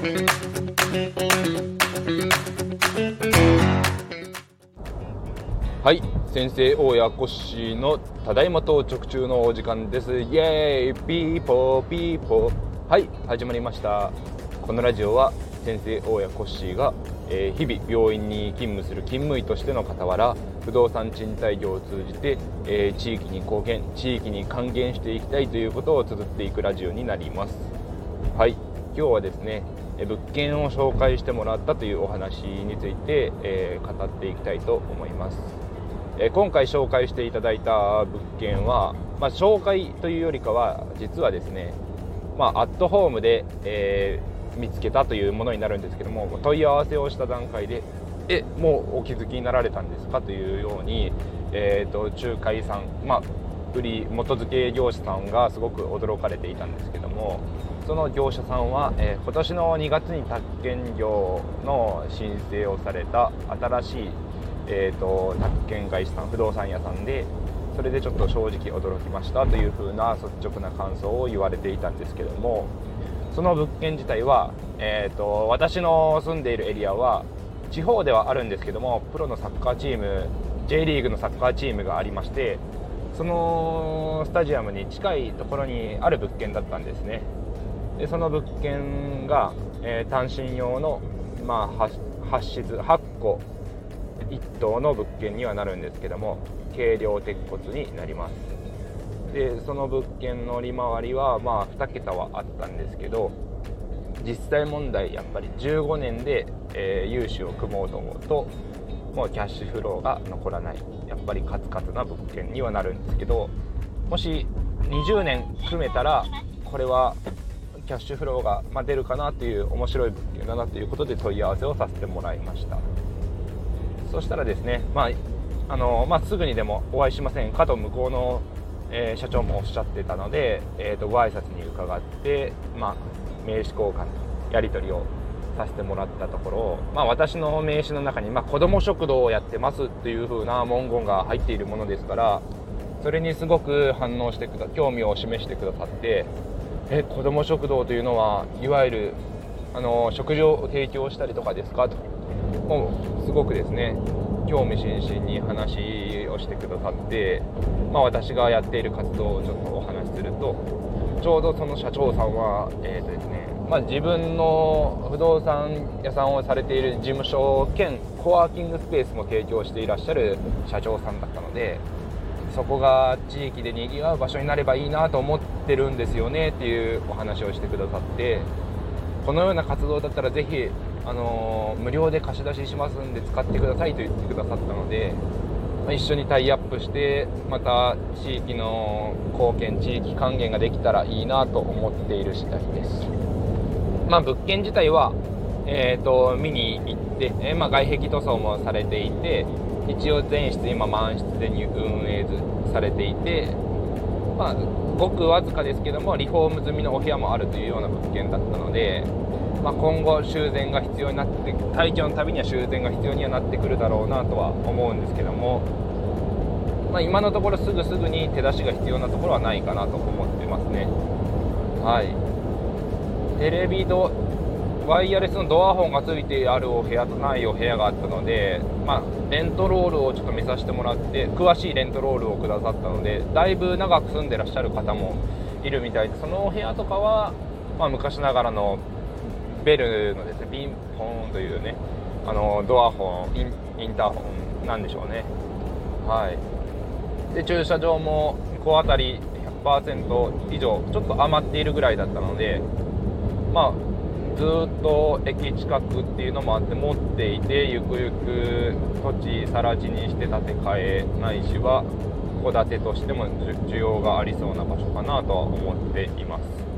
はい。先生大家コッシーのただいま到着中のお時間です。イエーイピーポーピーポーはい。始まりました。このラジオは先生大家コッシーが、えー、日々病院に勤務する勤務医としての傍ら不動産賃貸業を通じて、えー、地域に貢献地域に還元していきたいということを綴っていくラジオになります。はい。今日はですね物件を紹介してもらったというお話について、えー、語っていきたいと思います。え今回紹介していただいた物件は、まあ、紹介というよりかは実はですね、まあ、アットホームで、えー、見つけたというものになるんですけども問い合わせをした段階でえもうお気づきになられたんですかというように、えーと、仲介さん、まあ、売り元付け業者さんがすごく驚かれていたんですけどもその業者さんは、えー、今年の2月に宅建業の申請をされた新しいえーと、宅建会社さん不動産屋さんでそれでちょっと正直驚きましたという風な率直な感想を言われていたんですけどもその物件自体は、えーと、私の住んでいるエリアは地方ではあるんですけどもプロのサッカーチーム J リーグのサッカーチームがありましてそのスタジアムに近いところにある物件だったんですね。でその物件が、えー、単身用の、まあ、発室8個1棟の物件にはなるんですけども軽量鉄骨になります。でその物件の利回りはまあ2桁はあったんですけど実際問題やっぱり15年で、えー、融資を組もうと思うともうキャッシュフローが残らない。やっぱりカツカツな物件にはなるんですけどもし20年組めたらこれはキャッシュフローがま出るかなっていう面白い物件だなということで問い合わせをさせてもらいました。そしたらですね、まああのまあ、すぐにでもお会いしませんかと向こうの、えー、社長もおっしゃってたので、えーと、ご挨拶に伺って、まあ、名刺交換とやり取りをさせてもらったところ、まあ、私の名刺の中に、まあ、子ども食堂をやってますっていう風な文言が入っているものですからそれにすごく反応してくだ興味を示してくださってえ子ども食堂というのはいわゆるあの食事を提供したりとかですか？ともうすごくですね興味津々に話をしてくださって、まあ、私がやっている活動をちょっとお話しするとちょうどその社長さんは、えーとですねまあ、自分の不動産屋さんをされている事務所兼コワーキングスペースも提供していらっしゃる社長さんだったのでそこが地域でにぎわう場所になればいいなと思ってるんですよねっていうお話をしてくださってこのような活動だったらぜひあの無料で貸し出ししますんで使ってくださいと言ってくださったので、まあ、一緒にタイアップしてまた地域の貢献地域還元ができたらいいなと思っている次第です、まあ、物件自体は、えーと、見に行って、えー、まあ、外壁塗装もされていて一応全室今満室で運営されていてまあごくわずかですけどもリフォーム済みのお部屋もあるというような物件だったのでまあ、今後修繕が必要になって退去のたびには修繕が必要にはなってくるだろうなとは思うんですけども、まあ、今のところすぐすぐに手出しが必要なところはないかなと思ってますね。はい。テレビワイヤレスのドアホンがついてあるお部屋とないお部屋があったので、まあ、レントロールをちょっと見させてもらって詳しいレントロールをくださったのでだいぶ長く住んでらっしゃる方もいるみたいでそのお部屋とかは、まあ、昔ながらのベルのですねピンポーンというねあのドアホンインインターホンなんでしょうね。はい。で駐車場も小当たり100%以上ちょっと余っているぐらいだったのでまあずっと駅近くっていうのもあって持っていてゆくゆく土地更地にして建て替えないしは戸建てとしても需要がありそうな場所かなとは思っています。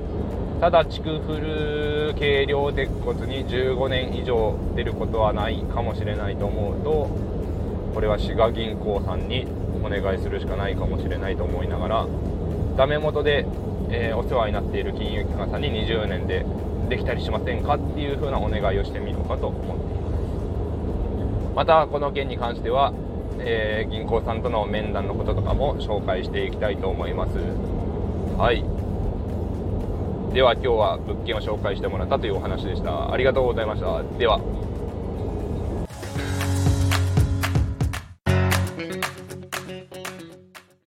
ただ築古軽量鉄骨に15年以上出ることはないかもしれないと思うとこれは滋賀銀行さんにお願いするしかないかもしれないと思いながらダメ元で、えー、お世話になっている金融機関さんに20年でできたりしませんかっていう風なお願いをしてみようかと思っています。またこの件に関しては、えー、銀行さんとの面談のこととかも紹介していきたいと思います。はい。では今日は物件を紹介してもらったというお話でした。ありがとうございました。では。